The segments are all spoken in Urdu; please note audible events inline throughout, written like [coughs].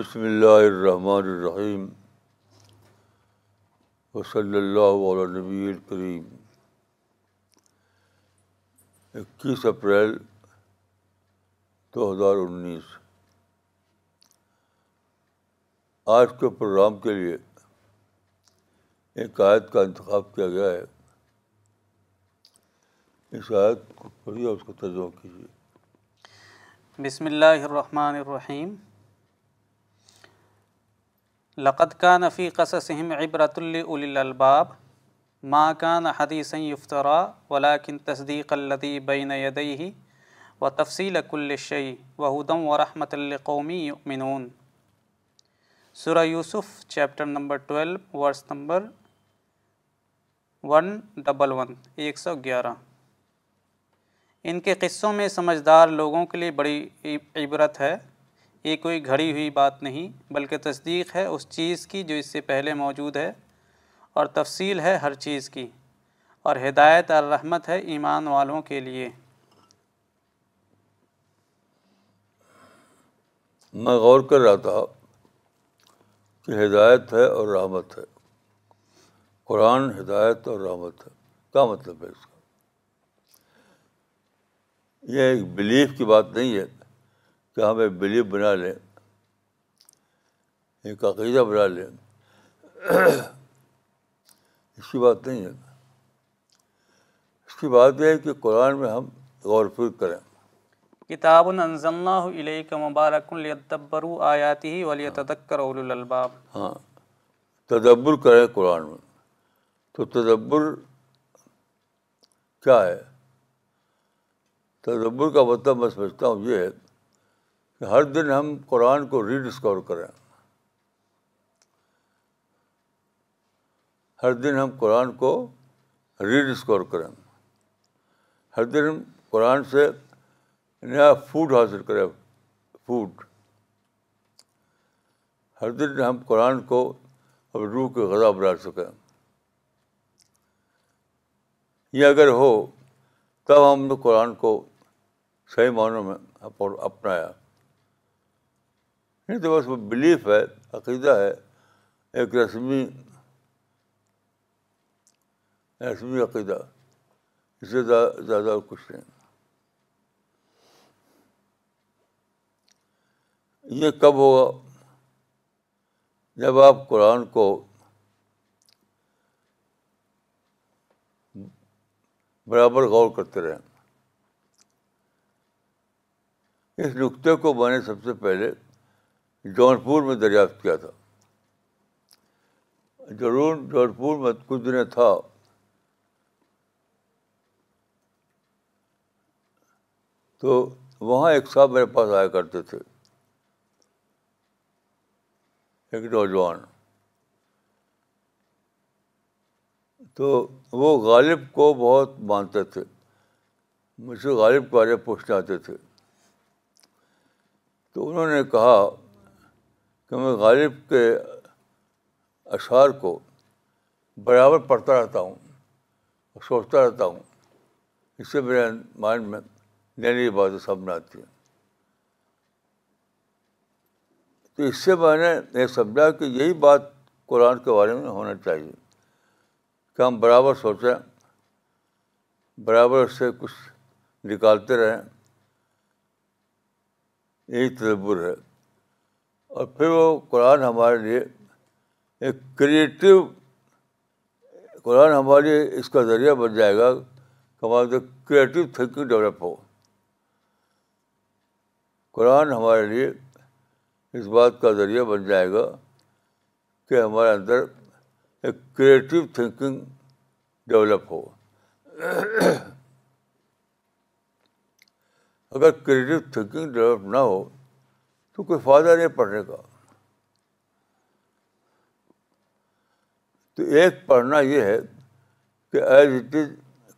بسم اللہ الرحمٰن الرحیم و صلی علیہ نبی الکریم اکیس اپریل دو ہزار انیس آج کے پروگرام کے لیے ایک آیت کا انتخاب کیا گیا ہے اس آیت کو پڑھیے اس کو ترجمہ کیجیے بسم اللہ الرحمن الرحیم لقد کا نفی قصصہم عبرت الباب ما کا ندی یفترا ولاکن تصدیق بین یدیہ و تفصیل کل شعی و حدم و رحمۃ القومی یؤمنون سورہ Yusuf chapter number twelve verse number one double one ایک سو گیارہ ان کے قصوں میں سمجھدار لوگوں کے لیے بڑی عبرت ہے یہ کوئی گھڑی ہوئی بات نہیں بلکہ تصدیق ہے اس چیز کی جو اس سے پہلے موجود ہے اور تفصیل ہے ہر چیز کی اور ہدایت اور رحمت ہے ایمان والوں کے لیے میں غور کر رہا تھا کہ ہدایت ہے اور رحمت ہے قرآن ہدایت اور رحمت ہے کیا مطلب ہے اس کا یہ ایک بلیف کی بات نہیں ہے کہ ہمیں بلیو بنا لیں ایک عقیدہ بنا لیں اس کی بات نہیں ہے اس کی بات یہ ہے کہ قرآن میں ہم غور فکر کریں کتاب مبارک اولو الالباب ہاں تدبر کریں قرآن میں تو تدبر کیا ہے تدبر کا مطلب میں سمجھتا ہوں یہ ہے ہر دن ہم قرآن کو ری ڈسکور کریں ہر دن ہم قرآن کو ری ڈسکور کریں ہر دن ہم قرآن سے نیا فوڈ حاصل کریں فوڈ ہر دن ہم قرآن کو اب روح کی غذا بنا سکیں یہ اگر ہو تب ہم نے قرآن کو صحیح معنوں میں اپنایا تو بس وہ بلیف ہے عقیدہ ہے ایک رسمی رسمی عقیدہ اس سے زیادہ اور کچھ نہیں یہ کب ہوگا جب آپ قرآن کو برابر غور کرتے رہیں اس نقطے کو میں نے سب سے پہلے جون پور میں دریافت کیا تھا ضرور جون پور میں کچھ دنیں تھا تو وہاں ایک صاحب میرے پاس آیا کرتے تھے ایک نوجوان تو وہ غالب کو بہت مانتے تھے مجھ سے غالب کے بارے میں پوچھنا تھے تو انہوں نے کہا کہ میں غالب کے اشعار کو برابر پڑھتا رہتا ہوں سوچتا رہتا ہوں اس سے میرے مائنڈ میں نئی نئی باتیں سامنے آتی ہیں تو اس سے میں نے یہ سمجھا کہ یہی بات قرآن کے بارے میں ہونا چاہیے کہ ہم برابر سوچیں برابر اس سے کچھ نکالتے رہیں یہی تدبر ہے اور پھر وہ قرآن ہمارے لیے ایک کریٹو قرآن ہمارے لیے اس کا ذریعہ بن جائے گا کہ کریٹو تھینکنگ ڈیولپ ہو قرآن ہمارے لیے اس بات کا ذریعہ بن جائے گا کہ ہمارے اندر ایک کریٹو تھینکنگ ڈیولپ ہو اگر کریٹو تھینکنگ ڈیولپ نہ ہو تو کوئی فائدہ نہیں پڑھنے کا تو ایک پڑھنا یہ ہے کہ ایز اٹ از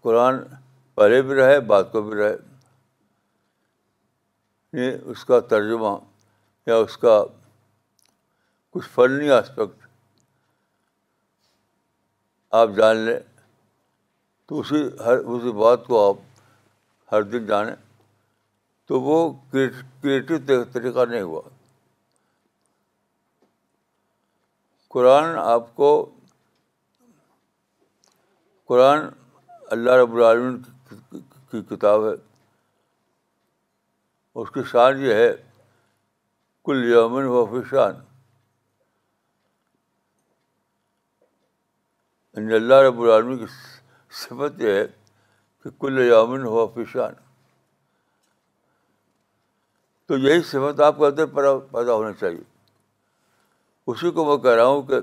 قرآن پہلے بھی رہے بعد کو بھی رہے اس کا ترجمہ یا اس کا کچھ فنی آسپیکٹ آپ جان لیں تو اسی ہر اسی بات کو آپ ہر دن جانیں تو وہ کریٹو طریقہ نہیں ہوا قرآن آپ کو قرآن اللہ رب العالمین کی کتاب ہے اس کی شان یہ ہے کل یومن و وافشان اللہ رب العالمین کی صفت یہ ہے کہ کل یامن الافیشان تو یہی صفت آپ کے اندر پیدا پیدا ہونا چاہیے اسی کو میں کہہ رہا ہوں کہ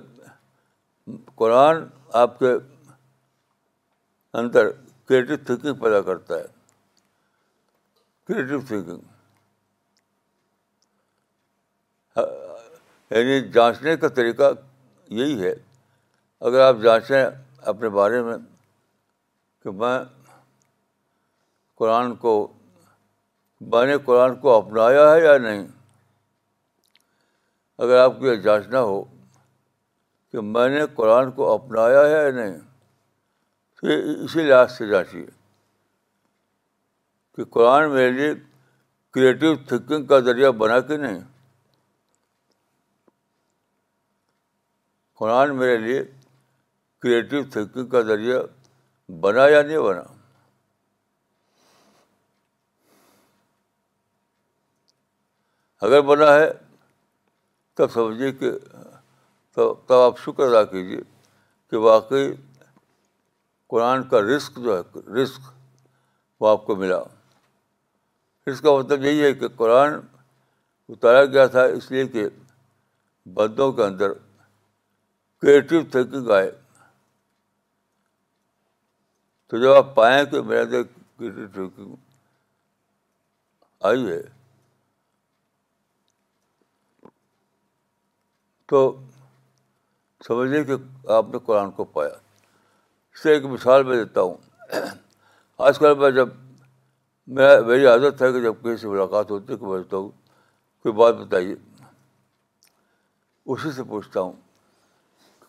قرآن آپ کے اندر کریٹو تھینکنگ پیدا کرتا ہے کریٹو تھینکنگ یعنی جانچنے کا طریقہ یہی ہے اگر آپ جانچیں اپنے بارے میں کہ میں قرآن کو میں نے قرآن کو اپنایا ہے یا نہیں اگر آپ کو یہ جانچنا ہو کہ میں نے قرآن کو اپنایا ہے یا نہیں تو یہ اسی لحاظ سے جانچیے کہ قرآن میرے لیے کریٹیو تھنکنگ کا ذریعہ بنا کہ نہیں قرآن میرے لیے کریٹیو تھنکنگ کا ذریعہ بنا یا نہیں بنا اگر بنا ہے تب سمجھیے کہ تب آپ شکر ادا کیجیے کہ واقعی قرآن کا رزق جو ہے رزق وہ آپ کو ملا اس کا مطلب یہی ہے کہ قرآن اتارا گیا تھا اس لیے کہ بندوں کے اندر کریٹیو تھنکنگ آئے تو جب آپ پائیں کہ میرے اندر کریٹیو تھنکنگ آئی ہے تو سمجھ لیں کہ آپ نے قرآن کو پایا اس سے ایک مثال میں دیتا ہوں آج کل میں جب میں میری عادت ہے کہ جب کسی سے ملاقات ہوتی ہے کہ کوئی بات بتائیے اسی سے پوچھتا ہوں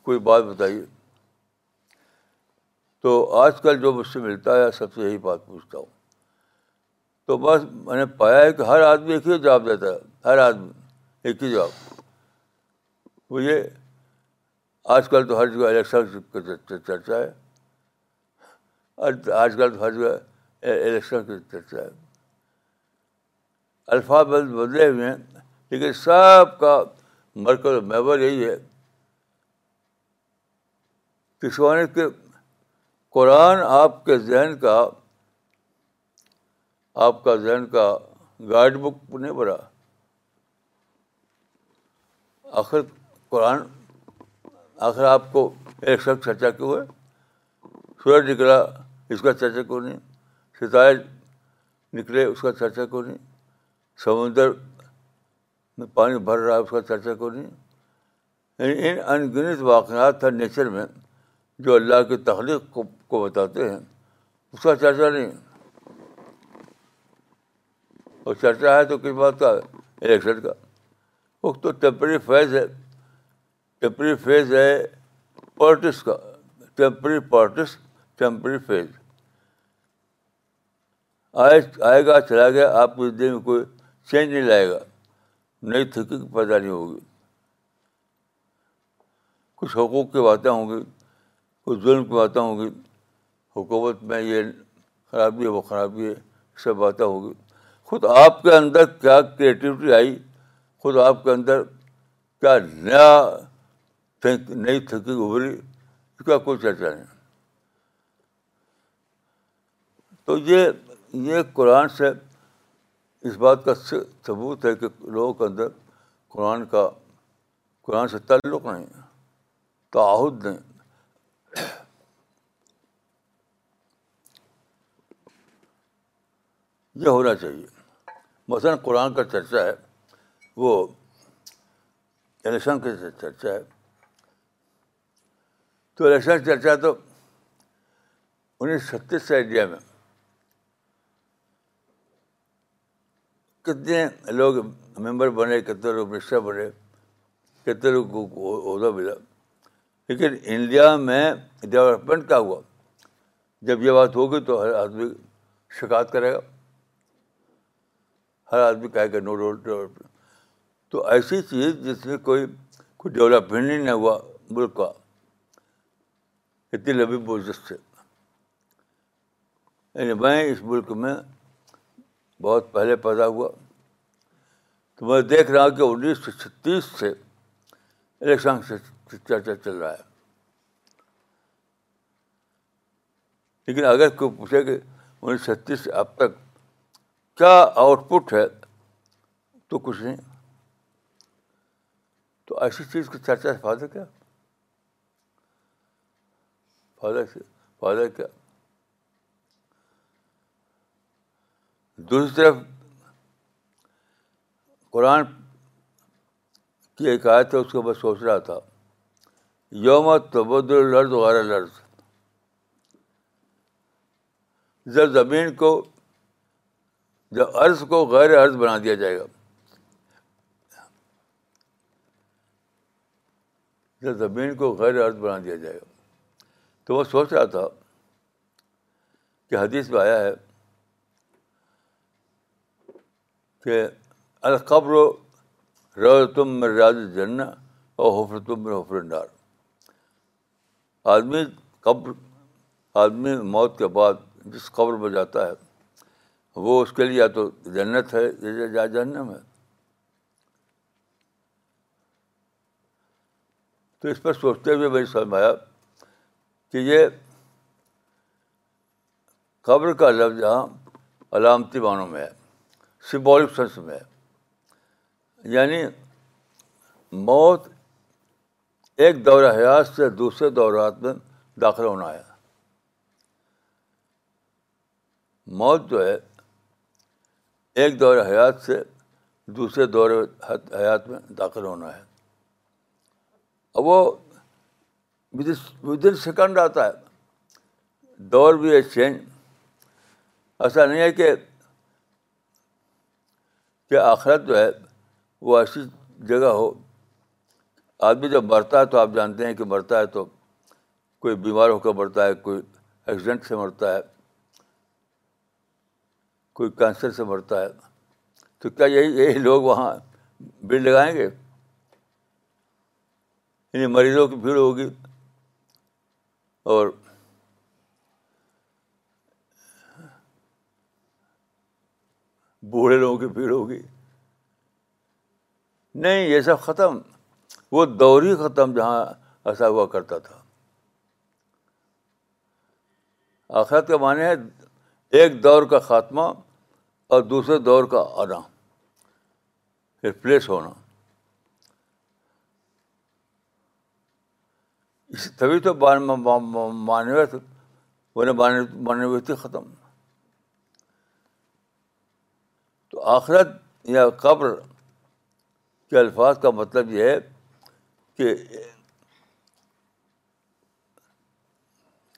کوئی بات بتائیے تو آج کل جو مجھ سے ملتا ہے سب سے یہی بات پوچھتا ہوں تو بس میں نے پایا ہے کہ ہر آدمی ایک ہی جواب دیتا ہے ہر آدمی ایک ہی جواب وہ یہ آج کل تو ہر جگہ الیکشن کی چرچا ہے آج کل تو ہر جگہ الیکشن کی چرچا ہے الفابل بدلے ہوئے ہیں لیکن سب کا مرکز محور یہی ہے کشمیر کے قرآن آپ کے ذہن کا آپ کا ذہن کا گائڈ بک نہیں بڑا آخر قرآن آخر آپ کو ایک شخص چرچا کیوں ہے سورج نکلا اس کا چرچا کیوں نہیں ستارے نکلے اس کا چرچا کیوں نہیں سمندر میں پانی بھر رہا ہے اس کا چرچا کیوں نہیں یعنی ان ان گنت واقعات تھا نیچر میں جو اللہ کی تخلیق کو کو بتاتے ہیں اس کا چرچا نہیں اور چرچا ہے تو کس بات کا الیکشن کا وہ تو ٹیمپری فیض ہے ٹیمپری فیز ہے پالٹکس کا ٹیمپری پالٹکس ٹیمپری فیز آئے آئے گا چلا گیا آپ کو دن میں کوئی چینج نہیں لائے گا نئی تھنکنگ پیدا نہیں ہوگی کچھ حقوق کی باتیں ہوں گی کچھ ظلم کی باتیں ہوں گی حکومت میں یہ خرابی ہے وہ خرابی ہے سب باتیں ہوں گی خود آپ کے اندر کیا کریٹیوٹی آئی خود آپ کے اندر کیا نیا تھنک نئی تھنکنگ ابھری اس کا کوئی چرچا نہیں تو یہ یہ قرآن سے اس بات کا ثبوت ہے کہ لوگوں کے اندر قرآن کا قرآن سے تعلق نہیں تعاہد نہیں یہ ہونا چاہیے مثلاً قرآن کا چرچا ہے وہ الیکشن کی چرچا ہے تو الیکشن چرچا تو انیس چھتیس سے انڈیا میں کتنے لوگ ممبر بنے کتنے لوگ منسٹر بنے کتنے لوگ عہدہ ملا لیکن انڈیا میں ڈیولپمنٹ کیا ہوا جب یہ بات ہوگی تو ہر آدمی شکایت کرے گا ہر آدمی کہے گا نو رول ڈیولپمنٹ تو ایسی چیز جس میں کوئی کوئی ڈیولپمنٹ ہی نہیں ہوا ملک کا اتنی لبی بزشت سے یعنی میں اس ملک میں بہت پہلے پیدا ہوا تو میں دیکھ رہا ہوں کہ انیس سو چھتیس سے الیکشن سے چرچا چل رہا ہے لیکن اگر کوئی پوچھے کہ انیس سو چھتیس سے اب تک کیا آؤٹ پٹ ہے تو کچھ نہیں تو ایسی چیز کی چرچا سے فائدہ کیا فائدہ سے فائدہ کیا دوسری طرف قرآن کی ایک آیت ہے اس کو میں سوچ رہا تھا یوم تبد لرد وغیرہ لرد جب زمین کو جب عرض کو غیر عرض بنا دیا جائے گا جب زمین کو غیر عرض بنا دیا جائے گا تو وہ سوچ رہا تھا کہ حدیث میں آیا ہے کہ القبر رہ تم راز جن اور حفر تم میں حفر نار آدمی قبر آدمی موت کے بعد جس قبر میں جاتا ہے وہ اس کے لیے یا تو جنت ہے جہنم ہے تو اس پر سوچتے ہوئے میری سمجھ میں آیا کہ یہ قبر کا لفظ علامتی معنوں میں ہے سمبولک سنس میں ہے یعنی موت ایک دور حیات سے دوسرے دورات میں داخل ہونا ہے موت جو ہے ایک دور حیات سے دوسرے دور حیات میں داخل ہونا ہے اب وہ ود ان سیکنڈ آتا ہے دور بھی ہے چینج ایسا نہیں ہے کہ کیا آخرت جو ہے وہ ایسی جگہ ہو آدمی جب مرتا ہے تو آپ جانتے ہیں کہ مرتا ہے تو کوئی بیمار ہو کر مرتا ہے کوئی ایکسیڈنٹ سے مرتا ہے کوئی کینسر سے مرتا ہے تو کیا یہی یہی لوگ وہاں بھیڑ لگائیں گے انہیں مریضوں کی بھیڑ ہوگی اور بوڑھے لوگوں کی بھیڑ ہوگی نہیں یہ سب ختم وہ دور ہی ختم جہاں ایسا ہوا کرتا تھا آخرت کا معنی ہے ایک دور کا خاتمہ اور دوسرے دور کا آنا ریپلیس ہونا تبھی تو مانویت ختم تو آخرت یا قبر کے الفاظ کا مطلب یہ ہے کہ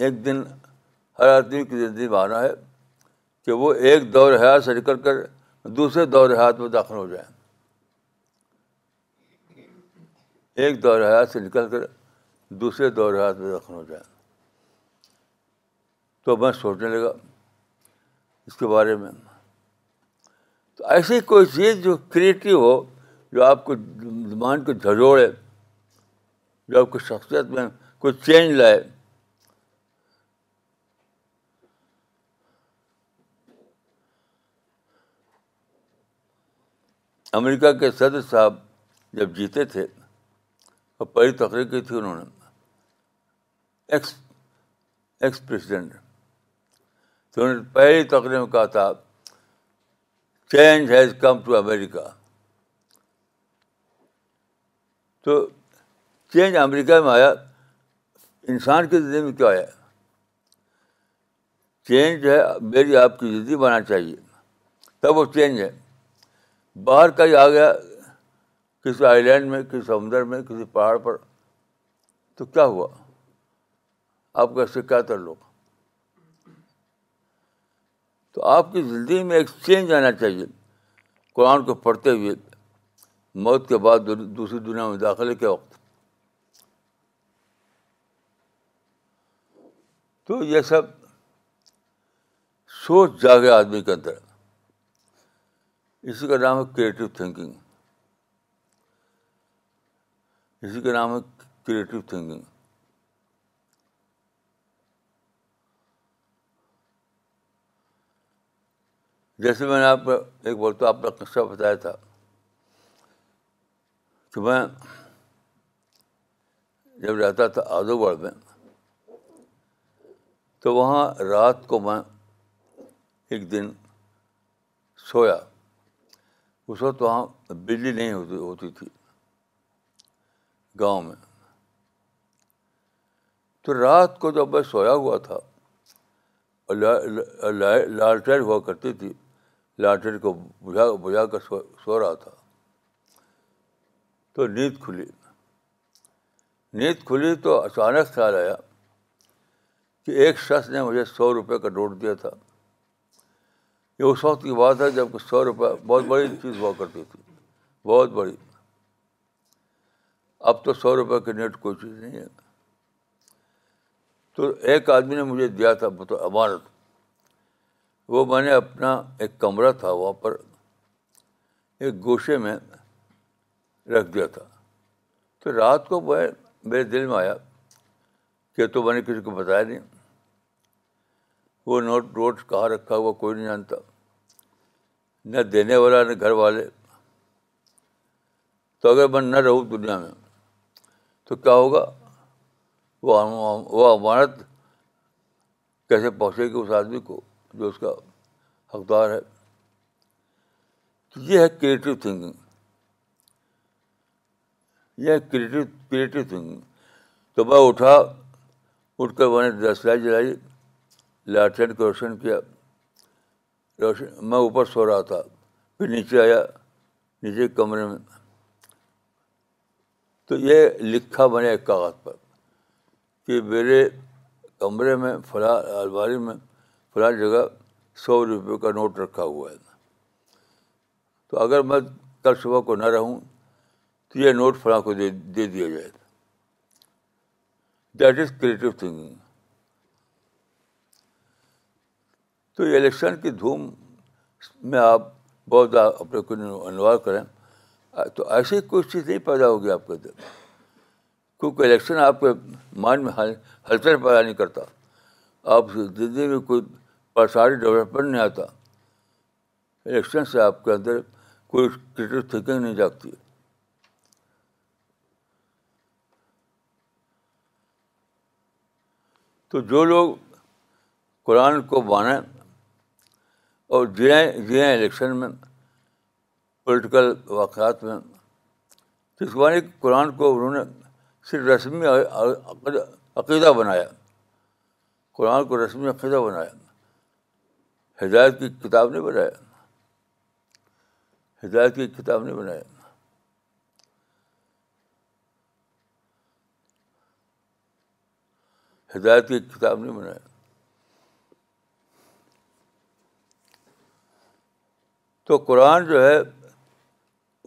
ایک دن ہر آدمی کی زندگی میں آنا ہے کہ وہ ایک دور حیات سے نکل کر دوسرے دور حیات میں داخل ہو جائیں ایک دور حیات سے نکل کر دوسرے دور دوریہات میں ہو جائیں تو میں سوچنے لگا اس کے بارے میں تو ایسی کوئی چیز جو کریٹیو ہو جو آپ کو زبان کو جھجھوڑے جو آپ کو شخصیت میں کوئی چینج لائے امریکہ کے صدر صاحب جب جیتے تھے اور پہلی تقریر کی تھی انہوں نے ایکس ایکس پریسیڈنٹ تو انہوں نے پہلی تقریر میں کہا تھا change has come to America تو چینج امریکہ میں آیا انسان کی زندگی میں کیوں آیا چینج ہے میری آپ کی زندگی بنانا چاہیے تب وہ چینج ہے باہر کہیں آ گیا کسی آئی لینڈ میں کسی سمندر میں کسی پہاڑ پر تو کیا ہوا آپ کا شکایت تھا لوگ تو آپ کی زندگی میں ایک چینج آنا چاہیے قرآن کو پڑھتے ہوئے موت کے بعد دوسری دنیا میں داخلے کے وقت تو یہ سب سوچ جاگے آدمی کے اندر اسی کا نام ہے کریٹو تھنکنگ اسی کا نام ہے کریٹو تھنکنگ جیسے میں نے آپ ایک ورتہ آپ کا قصہ بتایا تھا کہ میں جب رہتا تھا آدو گڑھ میں تو وہاں رات کو میں ایک دن سویا اس وقت وہاں بجلی نہیں ہوتی ہوتی تھی گاؤں میں تو رات کو جب میں سویا ہوا تھا لالٹین ہوا کرتی تھی لاٹری کو بجھا بجھا کر سو سو رہا تھا تو نیند کھلی نیند کھلی تو اچانک خیال آیا کہ ایک شخص نے مجھے سو روپئے کا نوٹ دیا تھا یہ اس وقت کی بات ہے جب کہ سو روپئے بہت بڑی چیز ہوا کرتی تھی بہت بڑی اب تو سو روپئے کی نیٹ کوئی چیز نہیں ہے تو ایک آدمی نے مجھے دیا تھا امانت وہ میں نے اپنا ایک کمرہ تھا وہاں پر ایک گوشے میں رکھ دیا تھا تو رات کو میں میرے دل میں آیا کہ تو میں نے کسی کو بتایا نہیں وہ نوٹ ووٹ کہاں رکھا ہوا کوئی نہیں جانتا نہ دینے والا نہ گھر والے تو اگر میں نہ رہوں دنیا میں تو کیا ہوگا وہ امانت کیسے پہنچے گی اس آدمی کو جو اس کا حقدار ہے تو یہ ہے کریٹو تھنکنگ یہ کریٹو کریٹو تھنکنگ تو میں اٹھا اٹھ کر میں نے دس لائٹ جلائی لائٹ کو روشن کیا روشن میں اوپر سو رہا تھا پھر نیچے آیا نیچے کمرے میں تو یہ لکھا میں نے ایک کاغذ پر کہ میرے کمرے میں فلاں الماری میں فلان جگہ سو روپئے کا نوٹ رکھا ہوا ہے تو اگر میں کل صبح کو نہ رہوں تو یہ نوٹ فلاں کو دے دے دیا جائے دیٹ از کریٹو تھنکنگ تو الیکشن کی دھوم میں آپ بہت زیادہ اپنے انوار کریں تو ایسی کچھ چیز نہیں پیدا ہوگی آپ کے اندر کیونکہ الیکشن آپ کے مان میں ہلچل پیدا نہیں کرتا آپ زندگی میں کوئی پر ساری ڈیولپمنٹ نہیں آتا الیکشن سے آپ کے اندر کوئی تھنکنگ نہیں جاگتی تو جو لوگ قرآن کو مانیں اور جئیں جئیں الیکشن میں پولیٹیکل واقعات میں جس قرآن کو انہوں نے صرف رسمی عقیدہ بنایا قرآن کو رسمی عقیدہ بنایا ہدایت کی کتاب نہیں بنایا ہدایت کی کتاب نہیں بنایا ہدایت کی کتاب نہیں بنایا تو قرآن جو ہے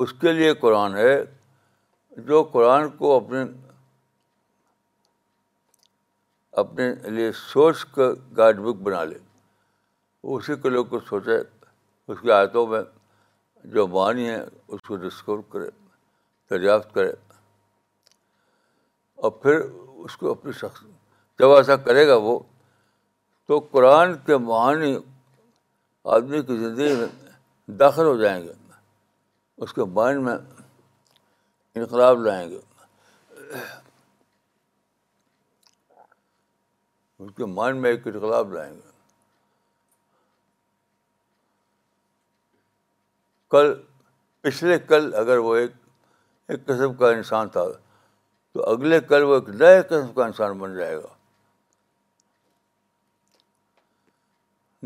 اس کے لیے قرآن ہے جو قرآن کو اپنے اپنے لیے سوچ کا گائیڈ بک بنا لے اسی کے لوگ کو سوچے اس کی آیتوں میں جو معنی ہے اس کو ڈسکور کرے دریافت کرے اور پھر اس کو اپنی شخص جب ایسا کرے گا وہ تو قرآن کے معنی آدمی کی زندگی میں داخل ہو جائیں گے اس کے معنی میں انقلاب لائیں گے اس کے معنی میں ایک انقلاب لائیں گے کل پچھلے کل اگر وہ ایک ایک قسم کا انسان تھا تو اگلے کل وہ ایک نئے قسم کا انسان بن جائے گا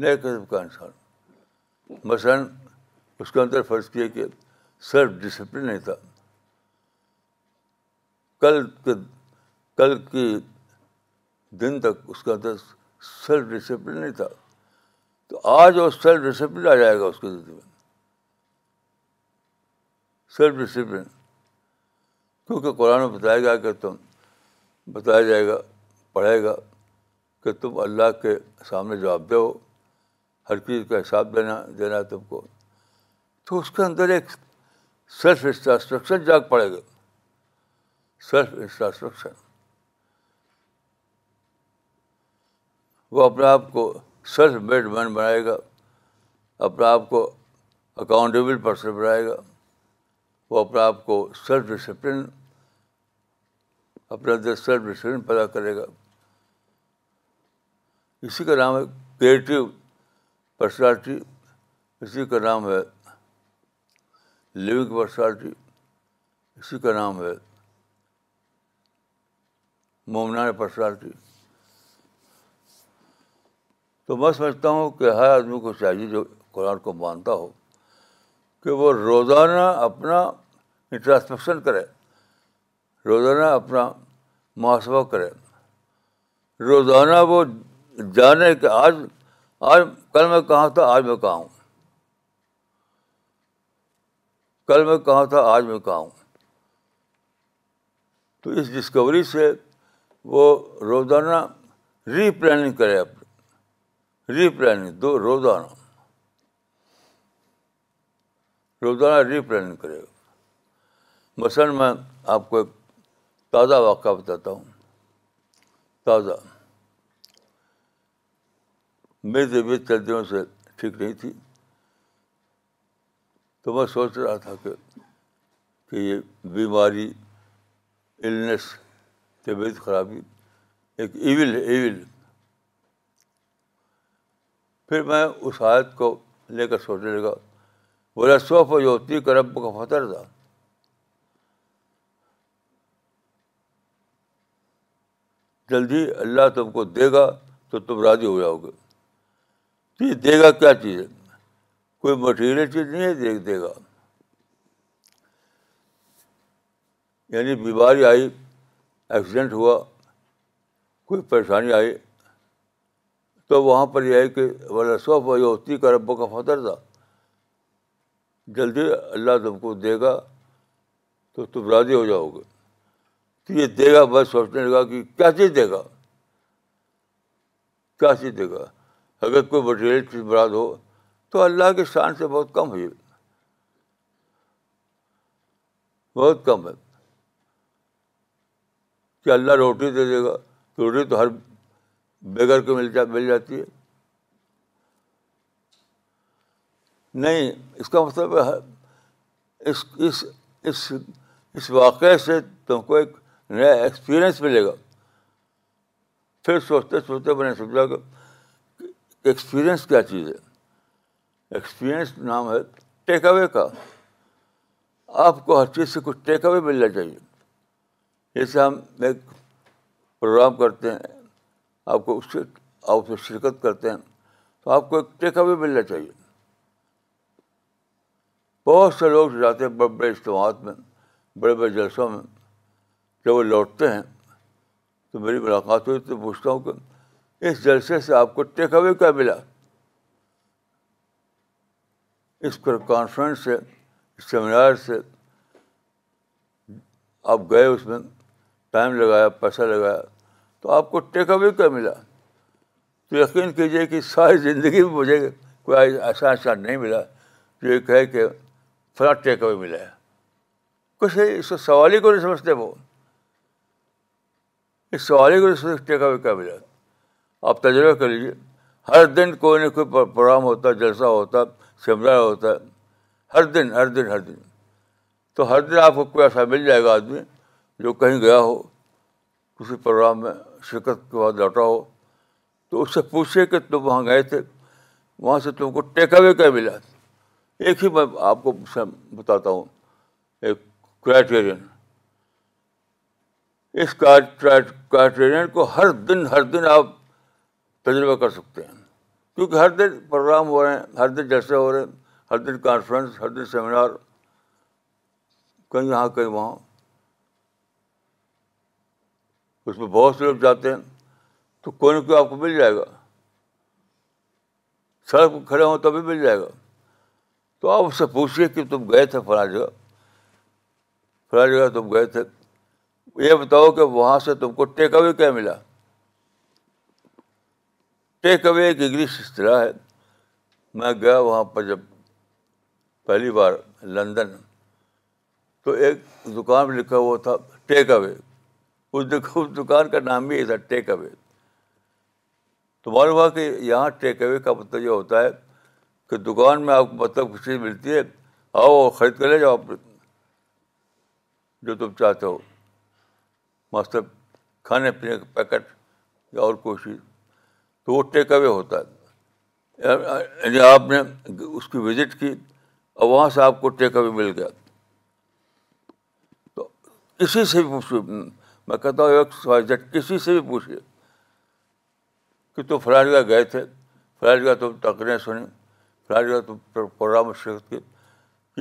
نئے قسم کا انسان مثلاً اس کے اندر فرض کیا کہ سیلف ڈسپلن نہیں تھا کل کے کل کی دن تک اس کے اندر سیلف ڈسپلن نہیں تھا تو آج وہ سیلف ڈسپلن آ جائے گا اس کے زندگی میں سیلف ڈسپلن کیونکہ قرآن میں بتایا گیا کہ تم بتایا جائے گا پڑھے گا کہ تم اللہ کے سامنے جواب دہ ہو ہر چیز کا حساب دینا دینا ہے تم کو تو اس کے اندر ایک سیلف انسٹراسٹرکشن جاگ پڑے گا سیلف انسٹراسٹرکشن وہ اپنے آپ کو سیلف میڈ مین بنائے گا اپنے آپ کو اکاؤنٹیبل پرسن بنائے گا وہ اپنے آپ کو سیلف ڈسپلن اپنے اندر سیلف ڈسپلن پیدا کرے گا اسی کا نام ہے کریٹو پرسنالٹی اسی کا نام ہے لیونگ پرسنالٹی اسی کا نام ہے مومنان پرسنالٹی تو میں سمجھتا ہوں کہ ہر آدمی کو چاہیے جو قرآن کو مانتا ہو کہ وہ روزانہ اپنا انٹراسپیکشن کرے روزانہ اپنا محاسبہ کرے روزانہ وہ جانے کہ آج آج کل میں کہاں تھا آج میں کہاں ہوں کل میں کہاں تھا آج میں کہاں ہوں تو اس ڈسکوری سے وہ روزانہ ری پلاننگ کرے اپنی ری پلاننگ دو روزانہ روزانہ ری پلاننگ کرے گا مثلاً میں آپ کو ایک تازہ واقعہ بتاتا ہوں تازہ میری طبیعت چند دنوں سے ٹھیک نہیں تھی تو میں سوچ رہا تھا کہ کہ یہ بیماری النس طبیعت خرابی ایک ایول ہے ایول پھر میں اس آیت کو لے کر سوچنے لگا بولا صف و یوتی کرب کا فتر تھا جلدی اللہ تم کو دے گا تو تم راضی ہو جاؤ گے یہ دے گا کیا چیز ہے کوئی مٹیریل چیز نہیں ہے دیکھ دے گا یعنی بیماری آئی ایکسیڈنٹ ہوا کوئی پریشانی آئی تو وہاں پر یہ ہے کہ وہ صوف و یہ کا رب کا فاتر تھا جلدی اللہ تم کو دے گا تو تم راضی ہو جاؤ گے تو یہ دے گا بس سوچنے لگا کہ کیا چیز دے گا کیا چیز دے گا اگر کوئی مٹیریل چیز براد ہو تو اللہ کے شان سے بہت کم ہے بہت کم ہے کہ اللہ روٹی دے دے گا روٹی تو ہر بغیر کے مل جا مل جاتی ہے نہیں اس کا مطلب اس اس اس اس واقعے سے تم کو ایک نیا ایکسپیرئنس ملے گا پھر سوچتے سوچتے میں نے سوچا کہ ایکسپیرئنس کیا چیز ہے ایکسپیرئنس نام ہے ٹیک اوے کا آپ کو ہر چیز سے کچھ ٹیک اوے ملنا چاہیے جیسے ہم ایک پروگرام کرتے ہیں آپ کو اس سے آپ سے شرکت کرتے ہیں تو آپ کو ایک ٹیک اوے ملنا چاہیے بہت سے لوگ جاتے ہیں بڑے بڑے اجتماعات میں بڑے بڑے جلسوں میں جب وہ لوٹتے ہیں تو میری ملاقات ہوئی تو پوچھتا ہوں کہ اس جلسے سے آپ کو ٹیک اوے کیا ملا اس کانفرنس سے سیمینار سے آپ گئے اس میں ٹائم لگایا پیسہ لگایا تو آپ کو ٹیک اوے کیا ملا تو یقین کیجیے کہ ساری زندگی میں مجھے کوئی ایسا ایسا نہیں ملا جو یہ کہے کہ فلاں ٹیک اوے ملا ہے کچھ اس سوال ہی کو نہیں سمجھتے وہ اس سوال ہی کو نہیں سمجھتے ٹیک اوے کیا ملا آپ تجربہ کر لیجیے ہر دن کوئی نہ کوئی پروگرام ہوتا ہے جلسہ ہوتا سیمینار ہوتا ہے ہر دن ہر دن ہر دن تو ہر دن آپ کو کوئی ایسا مل جائے گا آدمی جو کہیں گیا ہو کسی پروگرام میں شرکت کے بعد لوٹا ہو تو اس سے پوچھے کہ تم وہاں گئے تھے وہاں سے تم کو ٹیک اوے کیا ملا ایک ہی میں آپ کو بتاتا ہوں ایک کرائٹیرین اس کرائٹیرین کو ہر دن ہر دن آپ تجربہ کر سکتے ہیں کیونکہ ہر دن پروگرام ہو رہے ہیں ہر دن جیسے ہو رہے ہیں ہر دن کانفرنس ہر دن سیمینار کہیں یہاں کہیں وہاں اس میں بہت سے لوگ جاتے ہیں تو کوئی نہ کوئی آپ کو مل جائے گا سڑک کھڑے ہوں تبھی مل جائے گا تو آپ اس سے پوچھیے کہ تم گئے تھے فلاں جگہ فلاں جگہ تم گئے تھے یہ بتاؤ کہ وہاں سے تم کو ٹیک اوے کیا ملا ٹیک اوے ایک انگلش اصطلاح ہے میں گیا وہاں پر جب پہلی بار لندن تو ایک دکان لکھا ہوا تھا ٹیک اوے اس دکان کا نام بھی یہ تھا ٹیک اوے تو معلوم ہوا کہ یہاں ٹیک اوے کا مطلب یہ ہوتا ہے کہ دکان میں آپ کو مطلب کچھ چیز ملتی ہے آؤ خرید کر لے جاؤ آپ جو تم چاہتے ہو مطلب کھانے پینے کا پیکٹ یا اور کوئی چیز تو وہ ٹیک اوے ہوتا ہے یعنی آپ نے اس کی وزٹ کی اور وہاں سے آپ کو ٹیک اوے مل گیا تو اسی سے بھی پوچھیے میں کہتا ہوں ایک کسی سے بھی پوچھیے کہ تو فلاس جگہ گئے تھے فلاح جگہ تم ٹکریں سنیں تم میں شرکت کی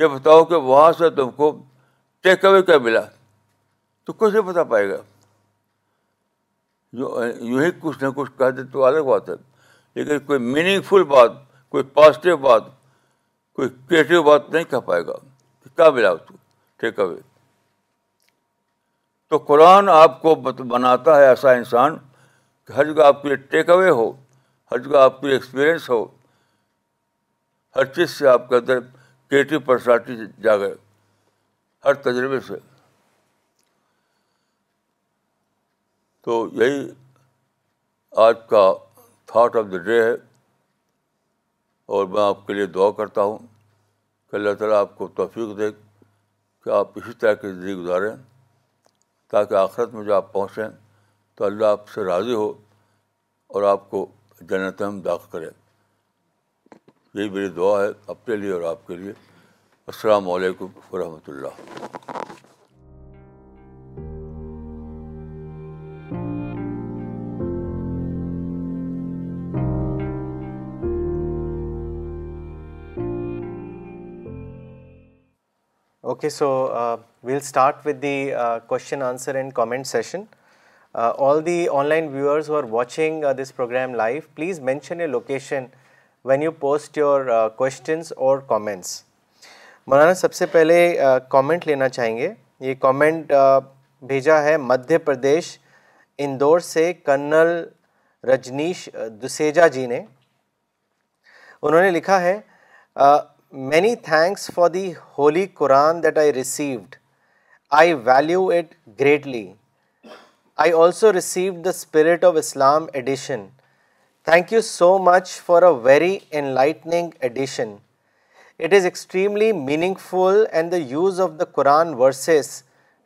یہ بتاؤ کہ وہاں سے تم کو ٹیک اوے کیا ملا تو کچھ نہیں بتا پائے گا یوں ہی کچھ نہ کچھ کہتے تو الگ بات ہے لیکن کوئی میننگ فل بات کوئی پازیٹیو بات کوئی کریٹیو بات نہیں کہہ پائے گا کہ کیا ملا اس کو ٹیک اوے تو قرآن آپ کو بناتا ہے ایسا انسان کہ ہر جگہ آپ کے لیے ٹیک اوے ہو ہر جگہ آپ کے لیے ایکسپیرئنس ہو ہر چیز سے آپ کے اندر کریٹو پرسنالٹی گئے ہر تجربے سے تو یہی آج کا تھاٹ آف دا ڈے ہے اور میں آپ کے لیے دعا کرتا ہوں کہ اللہ تعالیٰ آپ کو توفیق دے کہ آپ اسی طرح کی زندگی گزاریں تاکہ آخرت میں جو آپ پہنچیں تو اللہ آپ سے راضی ہو اور آپ کو جنتم داخل کرے یہی میری دعا ہے اپنے لیے اور آپ کے لیے السلام علیکم ورحمۃ اللہ okay so we'll start with the question answer and comment session all the online viewers who are watching this programme live please mention a location when you post your questions or comments مولانا سب سے پہلے کامنٹ لینا چاہیں گے یہ کامنٹ بھیجا ہے مدھیہ پردیش اندور سے کرنل رجنیش دسجا جی نے انہوں نے لکھا ہے many thanks for the holy Quran that I received I value it greatly I also received the spirit of Islam edition thank you so much for a very enlightening edition it is extremely meaningful and the use of the Quran verses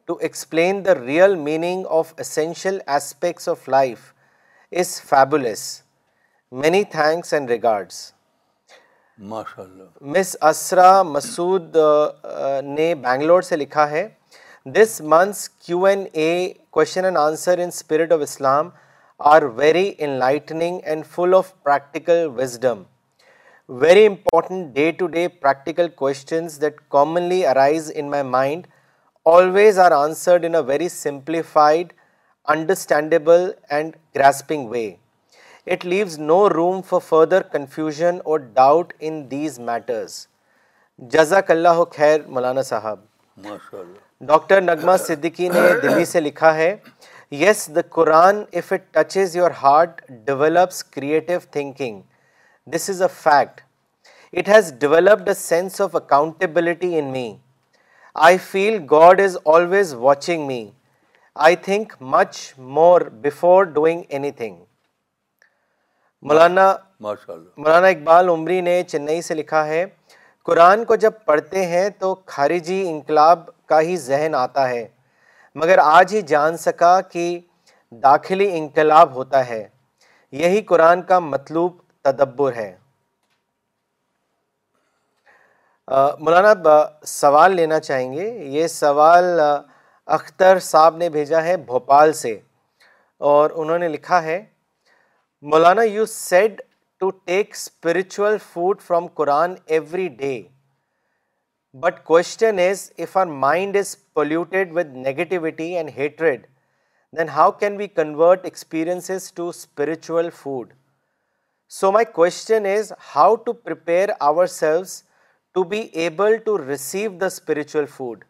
to explain the real meaning of essential aspects of life is fabulous many thanks and regards miss Isra Masood نے بینگلور سے لکھا ہے this months Q and A question and answer in spirit of Islam are very enlightening and full of practical wisdom very important day to day practical questions that commonly arise in my mind always are answered in a very simplified understandable and grasping way it leaves no room for further confusion or doubt in these matters جزاک اللہ خیر مولانا صاحب ڈاکٹر نغمہ صدیقی نے دلی سے لکھا ہے yes the Quran if it touches your heart develops creative thinking this is a fact it has developed a sense of accountability in me I feel God is always watching me I think much more before doing anything مولانا مولانا اقبال عمری نے چنئی سے لکھا ہے قرآن کو جب پڑھتے ہیں تو خارجی انقلاب کا ہی ذہن آتا ہے مگر آج ہی جان سکا کہ داخلی انقلاب ہوتا ہے یہی قرآن کا مطلوب تدبر ہے مولانا سوال لینا چاہیں گے یہ سوال اختر صاحب نے بھیجا ہے بھوپال سے اور انہوں نے لکھا ہے مولانا you said to take spiritual food from Quran every day But question is, if our mind is polluted with negativity and hatred, then how can we convert experiences to spiritual food? So my question is, how to prepare ourselves to be able to receive the spiritual food?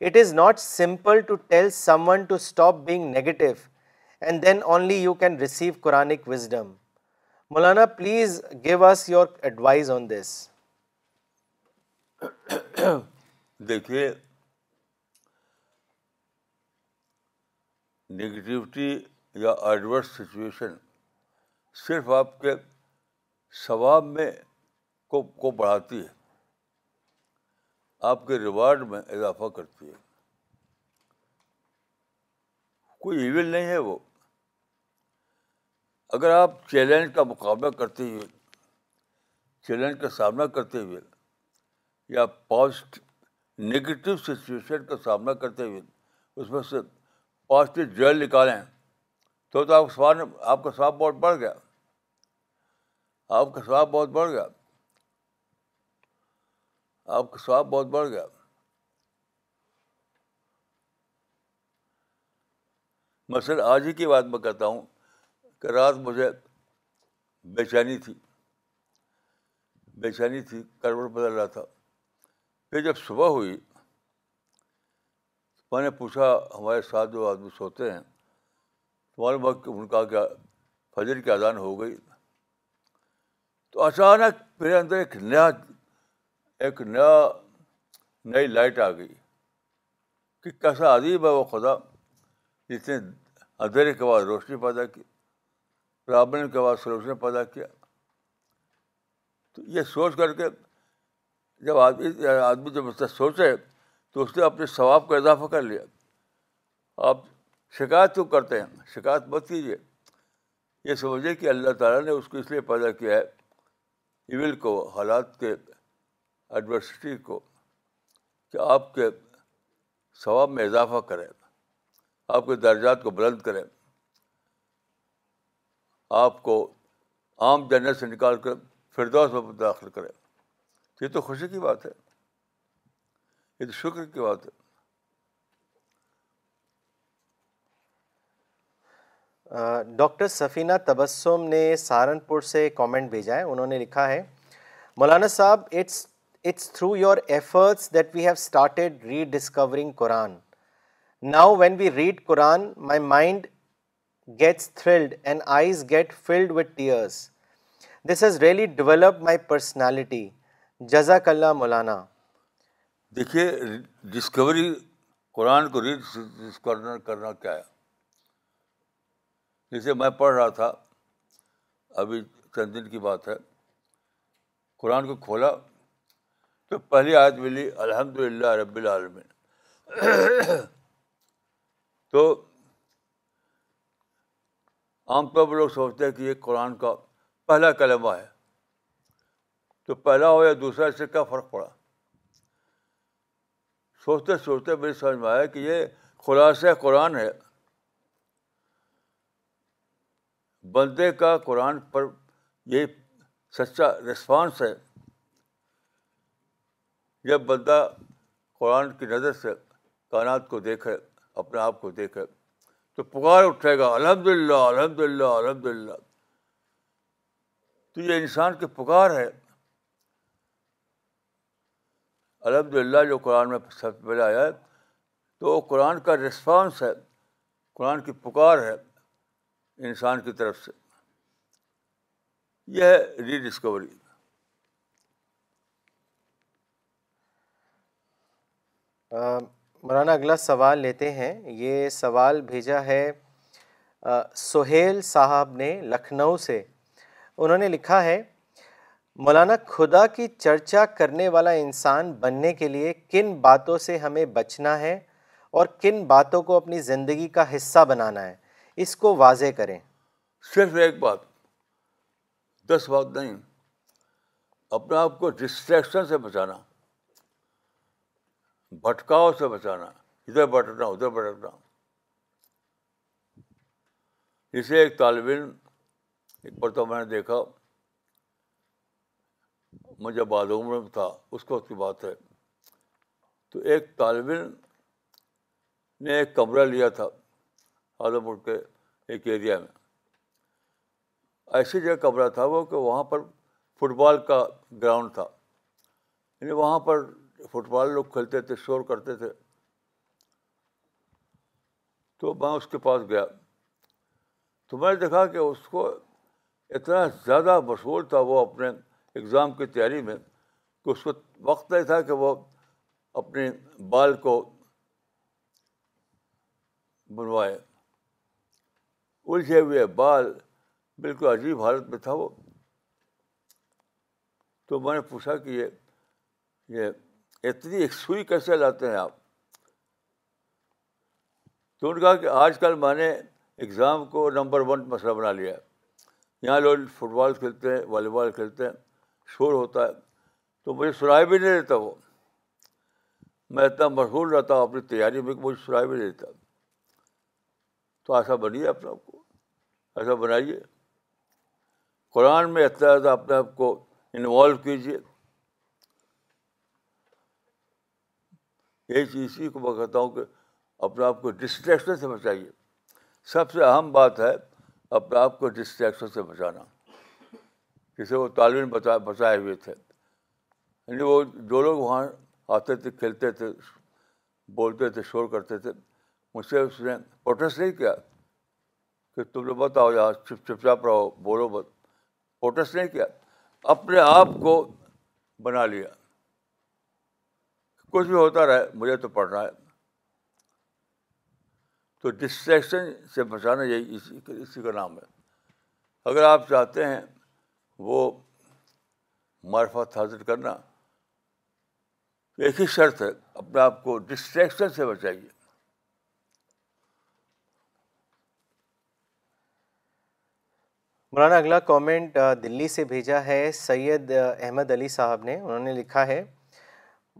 It is not simple to tell someone to stop being negative and then only you can receive Quranic wisdom. Maulana, please give us your advice on this. [coughs] دیکھیے نگیٹیوٹی یا ایڈورس سچویشن صرف آپ کے ثواب میں کو کو بڑھاتی ہے آپ کے ریوارڈ میں اضافہ کرتی ہے کوئی ایون نہیں ہے وہ اگر آپ چیلنج کا مقابلہ کرتے ہوئے چیلنج کا سامنا کرتے ہوئے یا نگیٹو سچویشن کا سامنا کرتے ہوئے اس میں سے پازیٹیو جیل نکالیں تو تو آپ کا سوال آپ کا سواب بہت بڑھ گیا آپ کا سواب بہت بڑھ گیا آپ کا سواب بہت بڑھ گیا مثلاً آج ہی کی بات میں کہتا ہوں کہ رات مجھے بے چینی تھی بے چینی تھی کروڑ بدل رہا تھا پھر جب صبح ہوئی میں نے پوچھا ہمارے ساتھ جو آدمی سوتے ہیں تمہارے وقت ان کا کیا فجر کی اذان ہو گئی تو اچانک میرے اندر ایک نیا ایک نیا نئی لائٹ آ گئی کہ کیسا عجیب ہے وہ خدا جس نے اندھیرے کے بعد روشنی پیدا کی پرابلم کے بعد روشنی پیدا کیا تو یہ سوچ کر کے جب آدمی آدمی جب اس سے سوچے تو اس نے اپنے ثواب کا اضافہ کر لیا آپ شکایت تو کرتے ہیں شکایت مت کیجیے یہ سمجھے کہ اللہ تعالیٰ نے اس کو اس لیے پیدا کیا ہے ایول کو حالات کے ایڈورسٹی کو کہ آپ کے ثواب میں اضافہ کریں آپ کے درجات کو بلند کریں آپ کو عام جنت سے نکال کر فردوس میں داخل کریں یہ تو خوشی کی بات ہے یہ تو شکر کی بات ہے ڈاکٹر سفینہ تبسم نے سہارنپور سے کامنٹ بھیجا ہے انہوں نے لکھا ہے مولانا صاحب it's it's through your efforts that we have started rediscovering Quran now when we read Quran my mind gets thrilled and eyes get filled with tears this has really develop my personality جزاک اللہ مولانا دیکھیے ڈسکوری قرآن کو ریڈ کرنا کرنا کیا ہے جیسے میں پڑھ رہا تھا ابھی چند دن کی بات ہے قرآن کو کھولا تو پہلی آیت ملی الحمد للہ رب العالمین تو عام طور پر لوگ سوچتے ہیں کہ یہ قرآن کا پہلا کلمہ ہے پہلا ہو یا دوسرا اس سے کیا فرق پڑا سوچتے سوچتے میری سمجھ میں آیا کہ یہ خلاصہ قرآن ہے بندے کا قرآن پر یہ سچا رسپانس ہے جب بندہ قرآن کی نظر سے کائنات کو دیکھے اپنے آپ کو دیکھے تو پکار اٹھے گا الحمد للہ الحمد للہ الحمد للہ تو یہ انسان کی پکار ہے الحمد للہ جو قرآن میں سب سے پہلے آیا ہے تو قرآن کا رسپانس ہے قرآن کی پکار ہے انسان کی طرف سے یہ ہے ری ڈسکوری مولانا اگلا سوال لیتے ہیں یہ سوال بھیجا ہے سہیل صاحب نے لکھنؤ سے انہوں نے لکھا ہے مولانا خدا کی چرچا کرنے والا انسان بننے کے لیے کن باتوں سے ہمیں بچنا ہے اور کن باتوں کو اپنی زندگی کا حصہ بنانا ہے اس کو واضح کریں صرف ایک بات دس بات نہیں اپنے آپ کو ڈسٹریکشن سے بچانا بھٹکاؤ سے بچانا ادھر بھٹکنا ادھر بھٹکنا اسے ایک طالب علم ایک میں نے دیکھا میں جب بعد عمر میں تھا اس وقت کی بات ہے تو ایک طالب علم نے ایک کمرہ لیا تھا اعظم پور کے ایک ایریا میں ایسی جگہ کمرہ تھا وہ کہ وہاں پر فٹ بال کا گراؤنڈ تھا یعنی وہاں پر فٹ بال لوگ کھیلتے تھے شور کرتے تھے تو میں اس کے پاس گیا تو میں نے دیکھا کہ اس کو اتنا زیادہ مشغول تھا وہ اپنے ایگزام کی تیاری میں اس کو وقت نہیں تھا کہ وہ اپنے بال کو بنوائے الجھے ہوئے بال بالکل عجیب حالت میں تھا وہ تو میں نے پوچھا کہ یہ اتنی ایک سوئی کیسے لاتے ہیں آپ تو نے کہا کہ آج کل میں نے ایگزام کو نمبر ون مسئلہ بنا لیا ہے یہاں لوگ فٹ بال کھیلتے ہیں والی بال کھیلتے ہیں شور ہوتا ہے تو مجھے سنائی بھی نہیں دیتا وہ میں اتنا مشہور رہتا ہوں اپنی تیاری میں کہ مجھے سنائی بھی نہیں دیتا تو ایسا بنیے اپنے آپ کو ایسا بنائیے قرآن میں اتنا زیادہ اپنے آپ کو انوالو کیجیے یہ چیز اسی کو میں کہتا ہوں کہ اپنے آپ کو ڈسٹریکشن سے بچائیے سب سے اہم بات ہے اپنے آپ کو ڈسٹریکشن سے بچانا جسے وہ تعلیم بچائے ہوئے تھے یعنی وہ جو لوگ وہاں آتے تھے کھیلتے تھے بولتے تھے شور کرتے تھے مجھ سے اس نے پروٹیسٹ نہیں کیا کہ تم لوگ بتاؤ یہاں چھپ چپ چاپ رہو بولو بت پروٹیسٹ نہیں کیا اپنے آپ کو بنا لیا کچھ بھی ہوتا رہے مجھے تو پڑھنا ہے تو ڈسٹریکشن سے بچانا یہی اسی اسی کا نام ہے اگر آپ چاہتے ہیں وہ معرفت حاضر کرنا ایک ہی شرط ہے اپنے آپ کو ڈسٹریکشن سے بچائیے مولانا اگلا کامنٹ دلی سے بھیجا ہے سید احمد علی صاحب نے انہوں نے لکھا ہے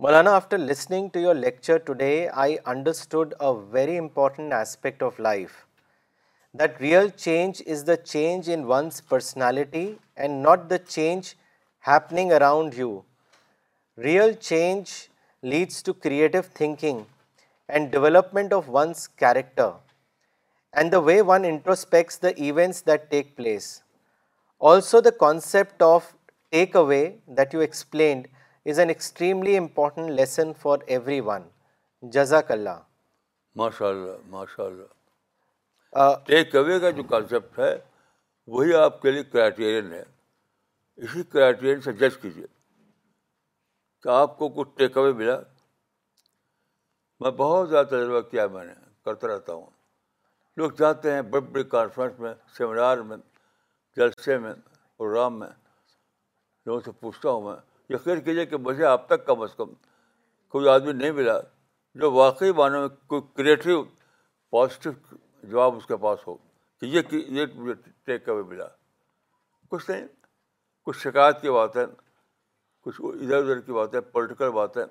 مولانا after listening to your lecture today I understood a very important aspect of life that real change is the change in one's personality and not the change happening around you real change leads to creative thinking and development of one's character and the way one introspects the events that take place also the concept of takeaway that you explained is an extremely important lesson for everyone جزاک اللہ اللہ ماشاء ماشاء اللہ ٹیک اوے کا جو کانسیپٹ ہے وہی آپ کے لیے کرائٹیرین ہے اسی کرائٹیرین سے جج کیجیے کہ آپ کو کچھ ٹیک اوے ملا میں بہت زیادہ تجربہ کیا میں نے کرتا رہتا ہوں لوگ جاتے ہیں بڑے بڑے کانفرنس میں سیمینار میں جلسے میں پروگرام میں لوگوں سے پوچھتا ہوں میں یقین کیجیے کہ مجھے اب تک کم از کم کوئی آدمی نہیں ملا جو واقعی معنی میں کوئی کریٹو پازیٹیو جواب اس کے پاس ہو کہ یہ یہ مجھے ٹیک اوے ملا کچھ نہیں کچھ شکایت کی باتیں کچھ ادھر ادھر کی باتیں پولیٹیکل باتیں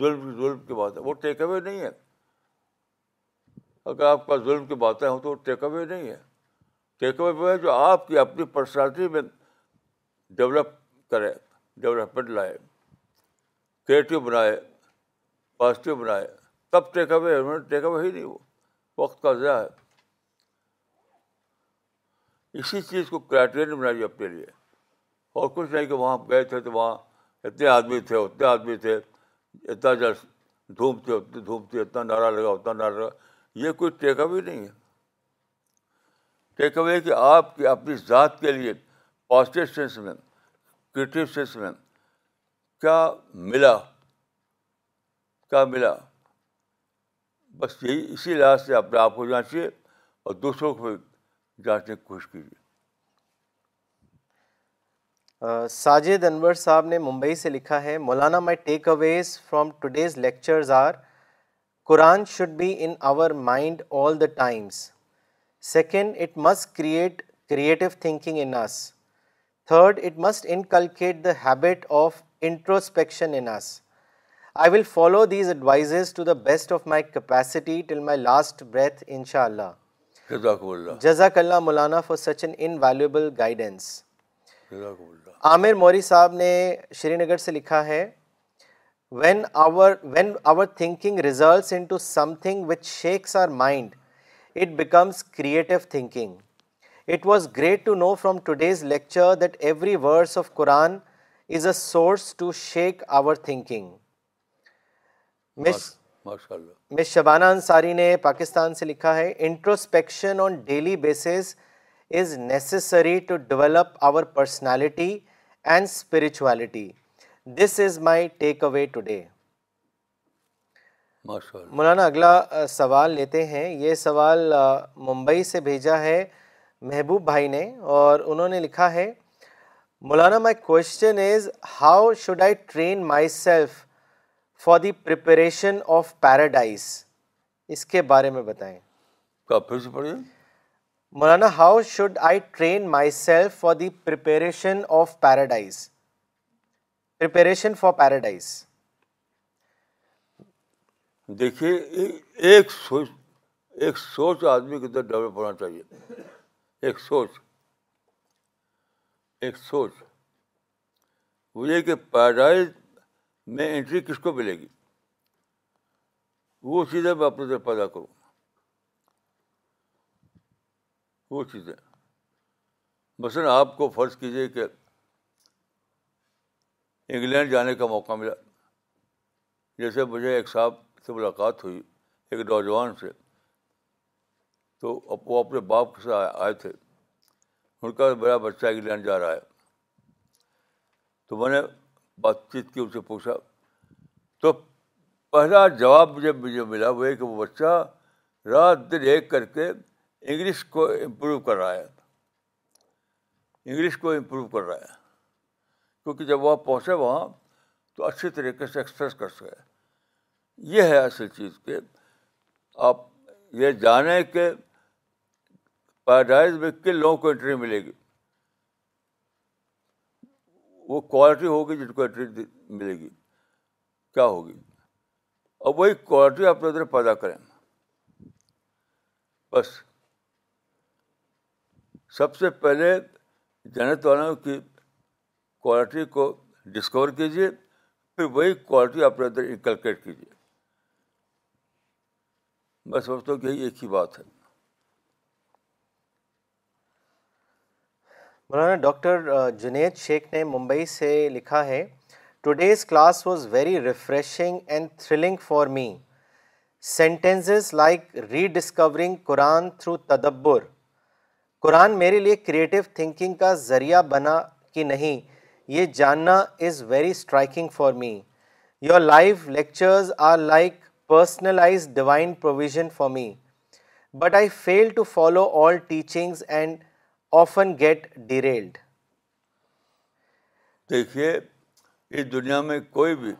ظلم ظلم کی باتیں وہ ٹیک اوے نہیں ہے اگر آپ کا ظلم کی باتیں ہوں تو ٹیک اوے نہیں ہے ٹیک اوے وہ ہے جو آپ کی اپنی پرسنالٹی میں ڈیولپ کرے ڈیولپمنٹ لائے کریٹو بنائے پازیٹیو بنائے تب ٹیک اوے ٹیک اوے ہی نہیں وہ وقت کا ضیاع ہے اسی چیز کو کرائٹیرین بنائیے جی اپنے لیے اور کچھ نہیں کہ وہاں گئے تھے تو وہاں اتنے آدمی تھے اتنے آدمی تھے اتنا جلد اتنی اتنے تھی اتنا نعرہ لگا اتنا نعرہ لگا یہ کوئی ٹیک اوے نہیں ہے ٹیک اوے کہ آپ کی اپنی ذات کے لیے پازیٹیو سینس میں کریٹیو میں کیا ملا کیا ملا بس یہی اسی لحاظ سے اپنے آپ کو جانچیے اور دوسروں کو جانچنے کی کوشش کیجیے ساجد انور صاحب نے ممبئی سے لکھا ہے مولانا my takeaways from today's lectures are Quran should be in our mind all the times second it must create creative thinking in us third it must inculcate the habit of introspection in us I will follow these advices to the best of my capacity till my last breath ان شاء اللہ جزاک اللہ مولانا for such an invaluable guidance Amir Mori صاحب نے شری نگر سے لکھا ہے source to shake our thinking miss Shabana Ansari نے پاکستان سے لکھا ہے introspection on daily basis is necessary to develop our personality and spirituality this is my takeaway today مولانا اگلا سوال لیتے ہیں یہ سوال ممبئی سے بھیجا ہے محبوب بھائی نے اور انہوں نے لکھا ہے مولانا my question is how should I train myself for the preparation of paradise اس کے بارے میں بتائیں مولانا how should I train myself for the preparation of paradise preparation for paradise دیکھیے ایک سوچ ایک سوچ آدمی کے اندر ڈیولپ ہونا چاہیے ایک سوچ ایک سوچ وہ یہ کہ پیراڈائز میں انٹری کس کو ملے گی وہ چیزیں میں اپنے طرف پیدا کروں وہ چیزیں مثلاً آپ کو فرض کیجیے کہ انگلینڈ جانے کا موقع ملا جیسے مجھے ایک صاحب سے ملاقات ہوئی ایک نوجوان سے تو وہ اپنے باپ سے آئے تھے ان کا بڑا بچہ انگلینڈ جا رہا ہے تو میں نے بات چیت کی ان سے پوچھا تو پہلا جواب جب مجھے ملا وہ ہے کہ وہ بچہ رات دن ایک کر کے انگلش کو امپروو کر رہا ہے انگلش کو امپروو کر رہا ہے کیونکہ جب وہ پہنچے وہاں تو اچھی طریقے سے ایکسپریس کر سکے یہ ہے اصل چیز کہ آپ یہ جانیں کہ پیراڈائز میں کن لوگوں کو انٹری ملے گی وہ کوالٹی ہوگی جن کو کوالٹی ملے گی کیا ہوگی اور وہی کوالٹی اپنے اندر پیدا کریں بس سب سے پہلے جنت والوں کی کوالٹی کو ڈسکور کیجیے پھر وہی کوالٹی اپنے اندر انکلکیٹ کیجیے میں سمجھتا ہوں کہ یہی ایک ہی بات ہے مولانا ڈاکٹر جنید شیخ نے ممبئی سے لکھا ہے today's class was very refreshing and thrilling for me sentences like rediscovering Quran through تدبر قرآن میرے لیے کریٹو تھنکنگ کا ذریعہ بنا کہ نہیں یہ جاننا is very striking for me your life lectures are like personalised divine provision for me but I fail to follow all teachings and often get derailed دیکھیے اس دنیا میں کوئی بھی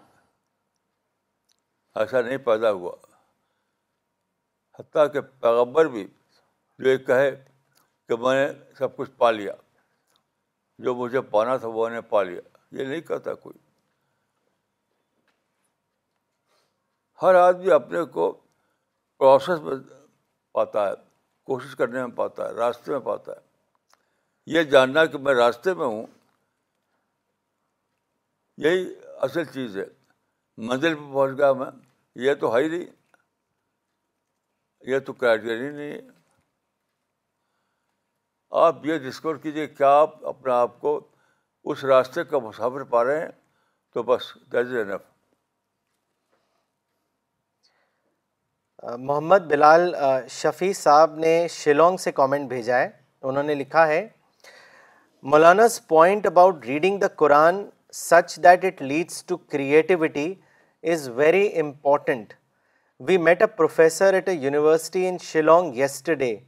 ایسا نہیں پیدا ہوا حتیٰ کہ پیغبر بھی جو یہ کہے کہ میں نے سب کچھ پا لیا جو مجھے پانا تھا وہ نے پا لیا یہ نہیں کہتا کوئی ہر آدمی اپنے کو پروسیس میں پاتا ہے کوشش کرنے میں پاتا ہے راستے میں پاتا ہے یہ جاننا کہ میں راستے میں ہوں یہی اصل چیز ہے منزل پہ پہنچ گیا میں یہ تو ہائی نہیں یہ تو کیٹگری نہیں ہے آپ یہ ڈسکور کیجیے کیا آپ اپنے آپ کو اس راستے کا مسافر پا رہے ہیں تو بس that is enough Muhammad Bilal Shafi Sahab نے شیلونگ سے کامنٹ بھیجا ہے انہوں نے لکھا ہے Maulana's point about reading the Quran such that it leads to creativity is very important. We met a professor at a university in Shillong yesterday.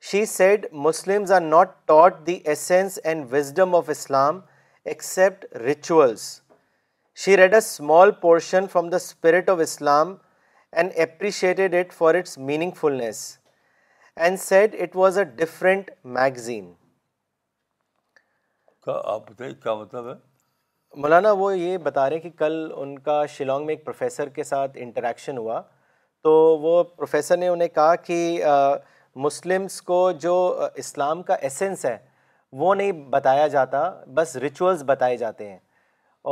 She said Muslims are not taught the essence and wisdom of Islam except rituals. She read a small portion from the Spirit of Islam and appreciated it for its meaningfulness, and said it was a different magazine. آپ بتائیے کیا مطلب ہے مولانا وہ یہ بتا رہے ہیں کہ کل ان کا شیلانگ میں ایک پروفیسر کے ساتھ انٹریکشن ہوا تو وہ پروفیسر نے انہیں کہا کہ مسلمس کو جو اسلام کا ایسنس ہے وہ نہیں بتایا جاتا بس ریچولس بتائے جاتے ہیں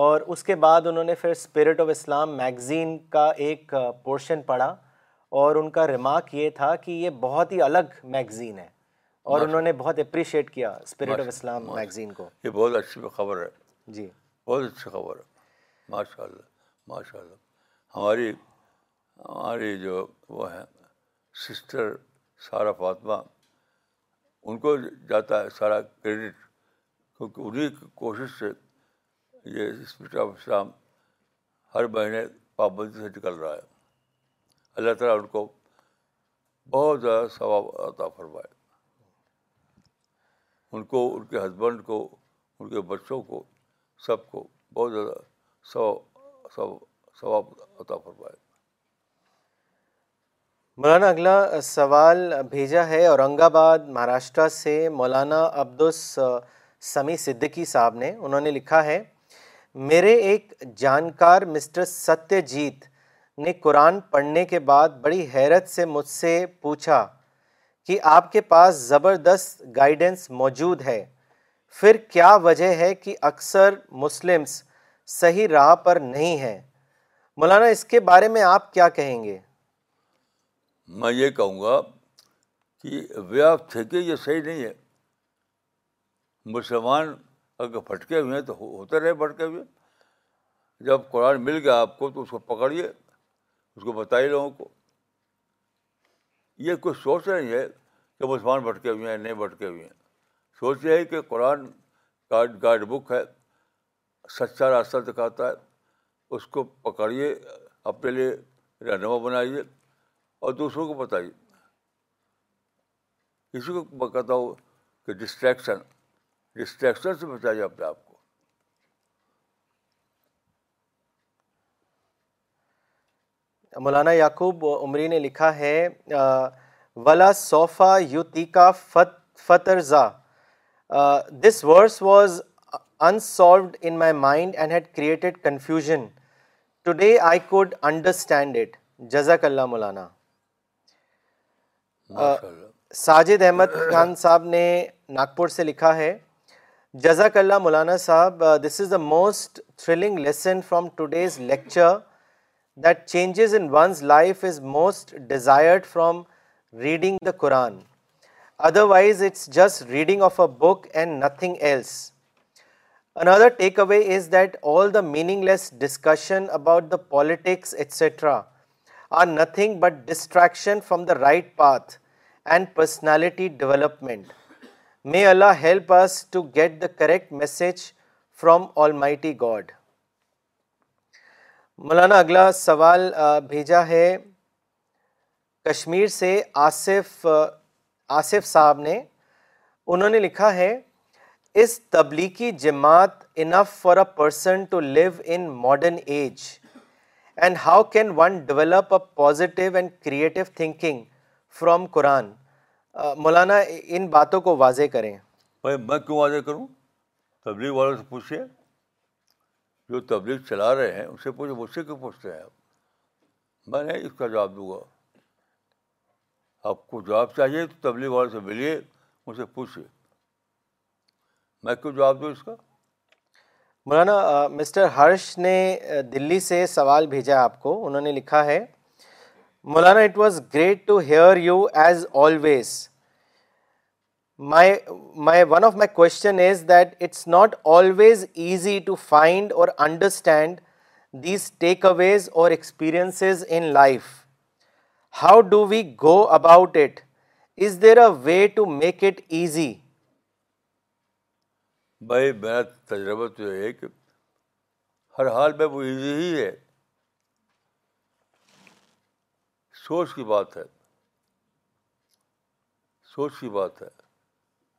اور اس کے بعد انہوں نے پھر اسپرٹ آف اسلام میگزین کا ایک پورشن پڑھا اور ان کا ریمارک یہ تھا کہ یہ بہت ہی الگ میگزین ہے اور انہوں نے بہت اپریشیٹ کیا اسپرٹ آف اسلام میگزین کو یہ بہت اچھی خبر ہے جی بہت اچھی خبر ہے ماشاء اللہ ماشاء اللہ ہماری ہماری جو وہ ہیں سسٹر سارا فاطمہ ان کو جاتا ہے سارا کریڈٹ کیونکہ انہیں کوشش سے یہ اسپرٹ آف اسلام ہر مہینے پابندی سے نکل رہا ہے اللہ تعالیٰ ان کو بہت زیادہ ثواب عطا فرمائے ان کو ان کے ہسبینڈ کو ان کے بچوں کو سب کو بہت زیادہ ثواب عطا فرمائے مولانا اگلا سوال بھیجا ہے اورنگ آباد مہاراشٹرا سے مولانا عبد سمی صدیقی صاحب نے انہوں نے لکھا ہے میرے ایک جانکار مسٹر ستیہ جیت نے قرآن پڑھنے کے بعد بڑی حیرت سے مجھ سے پوچھا کہ آپ کے پاس زبردست گائیڈنس موجود ہے پھر کیا وجہ ہے کہ اکثر مسلمس صحیح راہ پر نہیں ہیں مولانا اس کے بارے میں آپ کیا کہیں گے میں یہ کہوں گا کہ آف تھنکنگ یہ صحیح نہیں ہے مسلمان اگر پھٹکے ہوئے ہیں تو ہوتے رہے بھٹکے ہوئے جب قرآن مل گیا آپ کو تو اس کو پکڑیے اس کو بتائیے لوگوں کو یہ کچھ سوچ نہیں ہے کہ مسلمان بھٹکے ہوئے ہیں نہیں بھٹکے ہوئے ہیں سوچ یہ ہے کہ قرآن گائڈ گائڈ بک ہے سچا راستہ دکھاتا ہے اس کو پکڑیے اپنے لیے رہنما بنائیے اور دوسروں کو بتائیے کسی کو کہتا ہوں کہ ڈسٹریکشن ڈسٹریکشن سے بچائیے اپنے آپ مولانا یعقوب عمری نے لکھا ہے ولا صوفا فتر ذا this verse was unsolved in my mind and had created confusion today I could understand it جزاک اللہ مولانا ساجد احمد خان صاحب نے ناگپور سے لکھا ہے جزاک اللہ مولانا صاحب this is the most thrilling lesson from today's lecture that changes in one's life is most desired from reading the Quran. Otherwise, it's just reading of a book and nothing else. Another takeaway is that all the meaningless discussion about the politics, etc. are nothing but distraction from the right path and personality development. May Allah help us to get the correct message from Almighty God. مولانا اگلا سوال بھیجا ہے کشمیر سے آصف آصف صاحب نے انہوں نے لکھا ہے اس Tablighi Jamaat enough for a person to live in modern age and how can one develop a positive and creative thinking from Quran مولانا ان باتوں کو واضح کریں میں کیوں واضح کروں تبلیغ والوں سے پوچھیے جو تبلیغ چلا رہے ہیں اسے پوچھو مجھ سے کیوں پوچھتے ہیں آپ میں نہیں اس کا جواب دوں گا آپ کو جواب چاہیے تو تبلیغ والے سے ملیے سے پوچھے میں کیوں جواب دوں اس کا مولانا مسٹر ہرش نے دلی سے سوال بھیجا آپ کو انہوں نے لکھا ہے مولانا it was great to hear you as always my my one of my question is that it's not always easy to find or understand these takeaways or experiences in life how do we go about it is there a way to make it easy بھائی میرا تجربہ تو یہ ہے کہ ہر حال میں وہ ایزی ہی ہے سوچ کی بات ہے سوچ کی بات ہے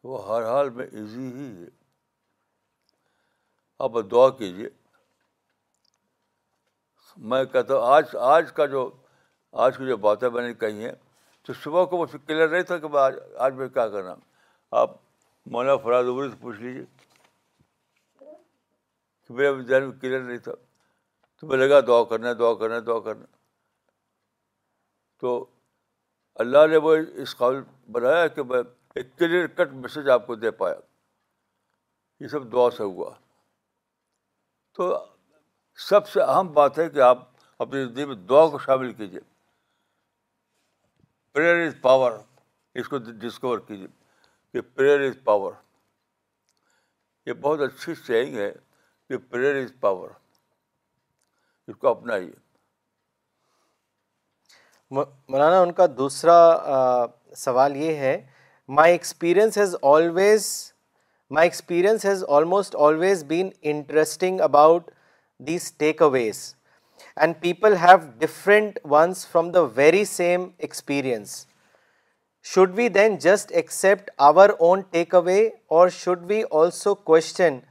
وہ ہر حال میں ایزی ہی ہے آپ دعا کیجیے میں کہتا ہوں آج آج کا جو آج کی جو باتیں میں نے کہی ہیں تو صبح کو وہ کلیئر نہیں تھا کہ میں آج آج میں کیا کرنا آپ مولانا فراز عبری سے پوچھ لیجیے کہ میرے ذہن میں کلیئر نہیں تھا تو میں لگا دعا کرنا دعا کرنا دعا کرنا تو اللہ نے وہ اس قابل بنایا کہ میں ایک کلیئر کٹ میسج آپ کو دے پایا یہ سب دعا سے ہوا تو سب سے اہم بات ہے کہ آپ اپنی زندگی میں دعا کو شامل کیجیے پریئر از پاور اس کو ڈسکور کیجیے کہ پریئر از پاور یہ بہت اچھی سیئنگ ہے کہ پریئر از پاور اس کو اپنائیے مولانا ان کا دوسرا سوال یہ ہے My experience has almost always been interesting about these takeaways, and people have different ones from the very same experience. Should we then just accept our own takeaway, or should we also question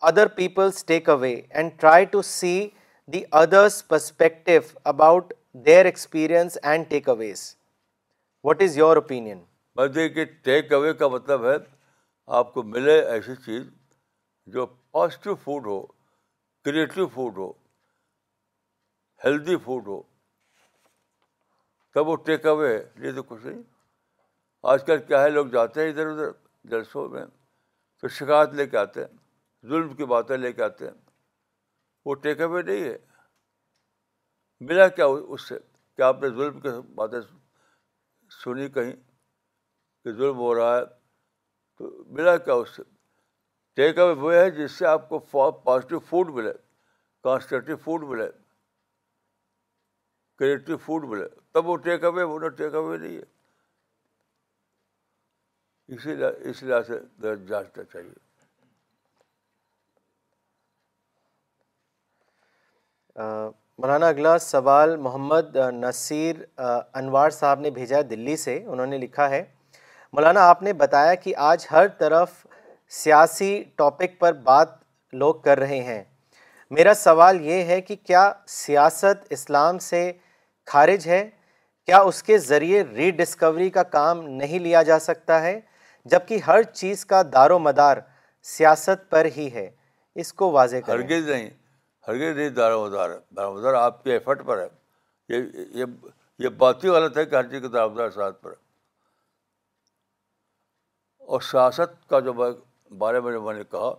other people's takeaway and try to see the other's perspective about their experience and takeaways? What is your opinion? میں دیکھیے کہ ٹیک اوے کا مطلب ہے آپ کو ملے ایسی چیز جو پازیٹیو فوڈ ہو کریٹیو فوڈ ہو ہیلدی فوڈ ہو تب وہ ٹیک اوے ہے یہ تو کچھ نہیں آج کل کیا ہے لوگ جاتے ہیں ادھر ادھر جلسوں میں تو شکایت لے کے آتے ہیں ظلم کی باتیں لے کے آتے ہیں وہ ٹیک اوے نہیں ہے ملا کیا اس سے کیا آپ نے ظلم کی باتیں سنی کہیں کہ ظلم ہو رہا ہے تو ملا کیا اس سے ٹیک اوے وہ ہے جس سے آپ کو پازیٹیو فوڈ ملے کانسٹرکٹیو فوڈ ملے کریٹیو فوڈ ملے تب وہ ٹیک اوے ٹیک اوے نہیں ہے اسی اس لحاظ سے جانچنا چاہیے مولانا اگلا سوال محمد نصیر انوار صاحب نے بھیجا ہے دلی سے انہوں نے لکھا ہے مولانا آپ نے بتایا کہ آج ہر طرف سیاسی ٹاپک پر بات لوگ کر رہے ہیں میرا سوال یہ ہے کہ کیا سیاست اسلام سے خارج ہے کیا اس کے ذریعے ری ڈسکوری کا کام نہیں لیا جا سکتا ہے جبکہ ہر چیز کا دار و مدار سیاست پر ہی ہے اس کو واضح کریں ہرگز نہیں ہرگز نہیں دار و مدار ہے آپ کے ایفرٹ پر ہے یہ بات ہی غلط ہے کہ ہر چیز کا دار و مدار سیاست پر ہے اور سیاست کا جو بارے میں جو میں نے کہا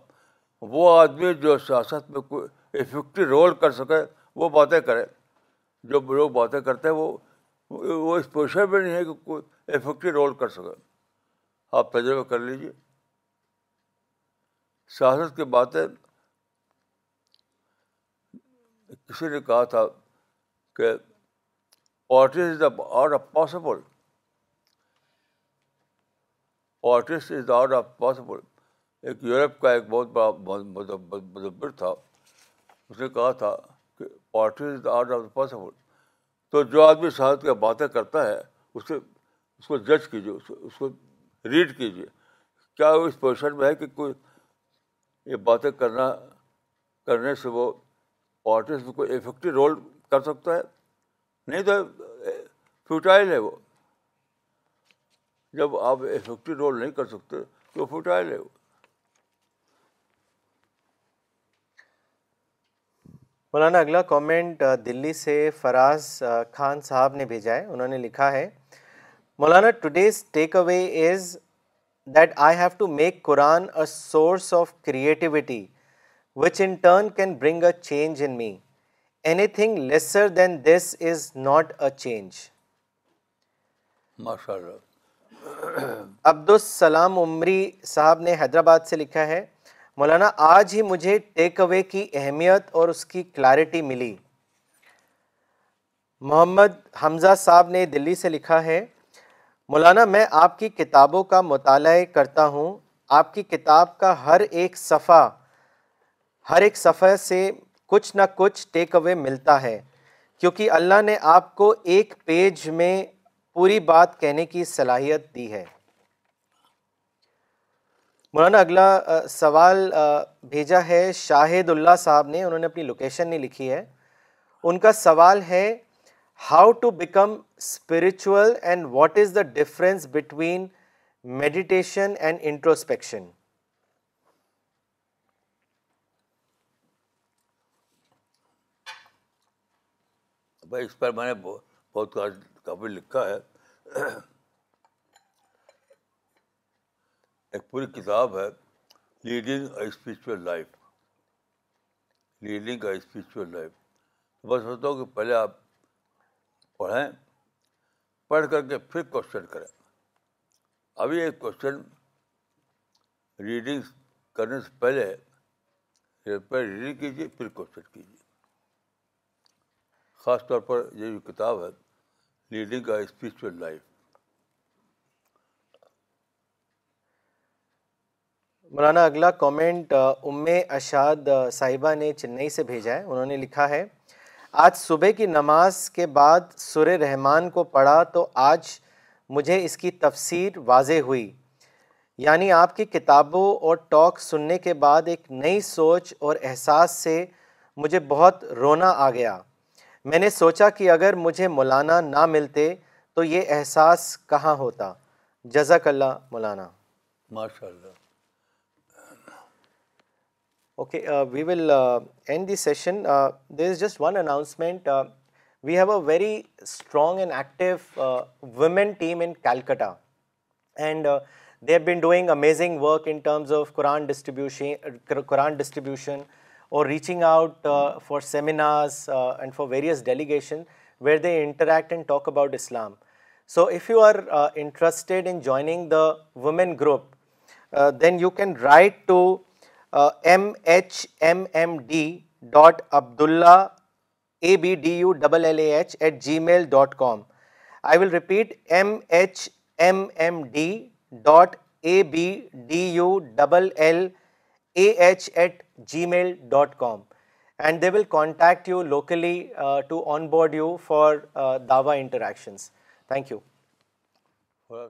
وہ آدمی جو سیاست میں کوئی افیکٹو رول کر سکے وہ باتیں کرے جو لوگ باتیں کرتے ہیں وہ وہ اس پوزیشن میں نہیں ہے کہ کوئی افیکٹو رول کر سکے آپ تجربہ کر لیجیے سیاست کی باتیں کسی نے کہا تھا کہ art of possible artist is out art of possible ایک یورپ کا ایک بہت بڑا مدبر تھا اس نے کہا تھا کہ artist is out art of possible تو جو آدمی شہادت کا باتیں کرتا ہے اسے اس کو جج کیجیے اس کو ریڈ کیجیے کیا وہ اس پوزیشن میں ہے کہ کوئی یہ باتیں کرنا کرنے سے وہ آرٹسٹ کوئی افیکٹو رول کر سکتا ہے نہیں تو فیوٹائل ہے وہ جب آپ افیکٹو رول نہیں کر سکتے تو فٹائل ہے مولانا اگلا کامنٹ دلی سے فراز خان صاحب نے بھیجا ہے انہوں نے لکھا ہے مولانا today's takeaway is that I have to make Quran a source of creativity which in turn can bring a change in me anything lesser than this is not a change ماشاء اللہ عبدالسلام عمری صاحب نے حیدرآباد سے لکھا ہے مولانا آج ہی مجھے ٹیک اوے کی اہمیت اور اس کی کلیرٹی ملی محمد حمزہ صاحب نے دلی سے لکھا ہے مولانا میں آپ کی کتابوں کا مطالعہ کرتا ہوں آپ کی کتاب کا ہر ایک صفحہ ہر ایک صفحہ سے کچھ نہ کچھ ٹیک اوے ملتا ہے کیونکہ اللہ نے آپ کو ایک پیج میں پوری بات کہنے کی صلاحیت دی ہے مولانا اگلا سوال بھیجا ہے شاہد اللہ صاحب نے انہوں نے اپنی لوکیشن نہیں لکھی ہے ان کا سوال ہے how to become spiritual and what is the difference between meditation and introspection میں نے بہت کتاب میں لکھا ہے ایک پوری کتاب ہے leading a spiritual life leading a spiritual life میں سمجھتا ہوں کہ پہلے آپ پڑھیں پڑھ کر کے پھر کوشچن کریں ابھی ایک کوشچن ریڈنگ کرنے سے پہلے پہلے ریڈنگ کیجیے پھر کوشچن کیجیے خاص طور پر یہ جو کتاب ہے لیڈنگ لائف مولانا اگلا کامنٹ ام اشاد صاحبہ نے چنئی سے بھیجا ہے انہوں نے لکھا ہے آج صبح کی نماز کے بعد سر رحمان کو پڑھا تو آج مجھے اس کی تفسیر واضح ہوئی یعنی آپ کی کتابوں اور ٹاک سننے کے بعد ایک نئی سوچ اور احساس سے مجھے بہت رونا آ گیا میں نے سوچا کہ اگر مجھے مولانا نہ ملتے تو یہ احساس کہاں ہوتا جزاک اللہ مولانا okay we will end the session there is just one announcement we have a very strong and active women team in Calcutta and they have been doing amazing work in terms of Quran distribution Quran distribution or reaching out uh, for seminars uh, and for various delegations where they interact and talk about Islam. So if you are uh, interested in joining the women group, then you can write to mhmmd.abdullah@gmail.com. I will repeat, mhmmd.abdullah@ gmail.com, and they will contact you locally uh, to onboard you for uh, Dava interactions. Thank you.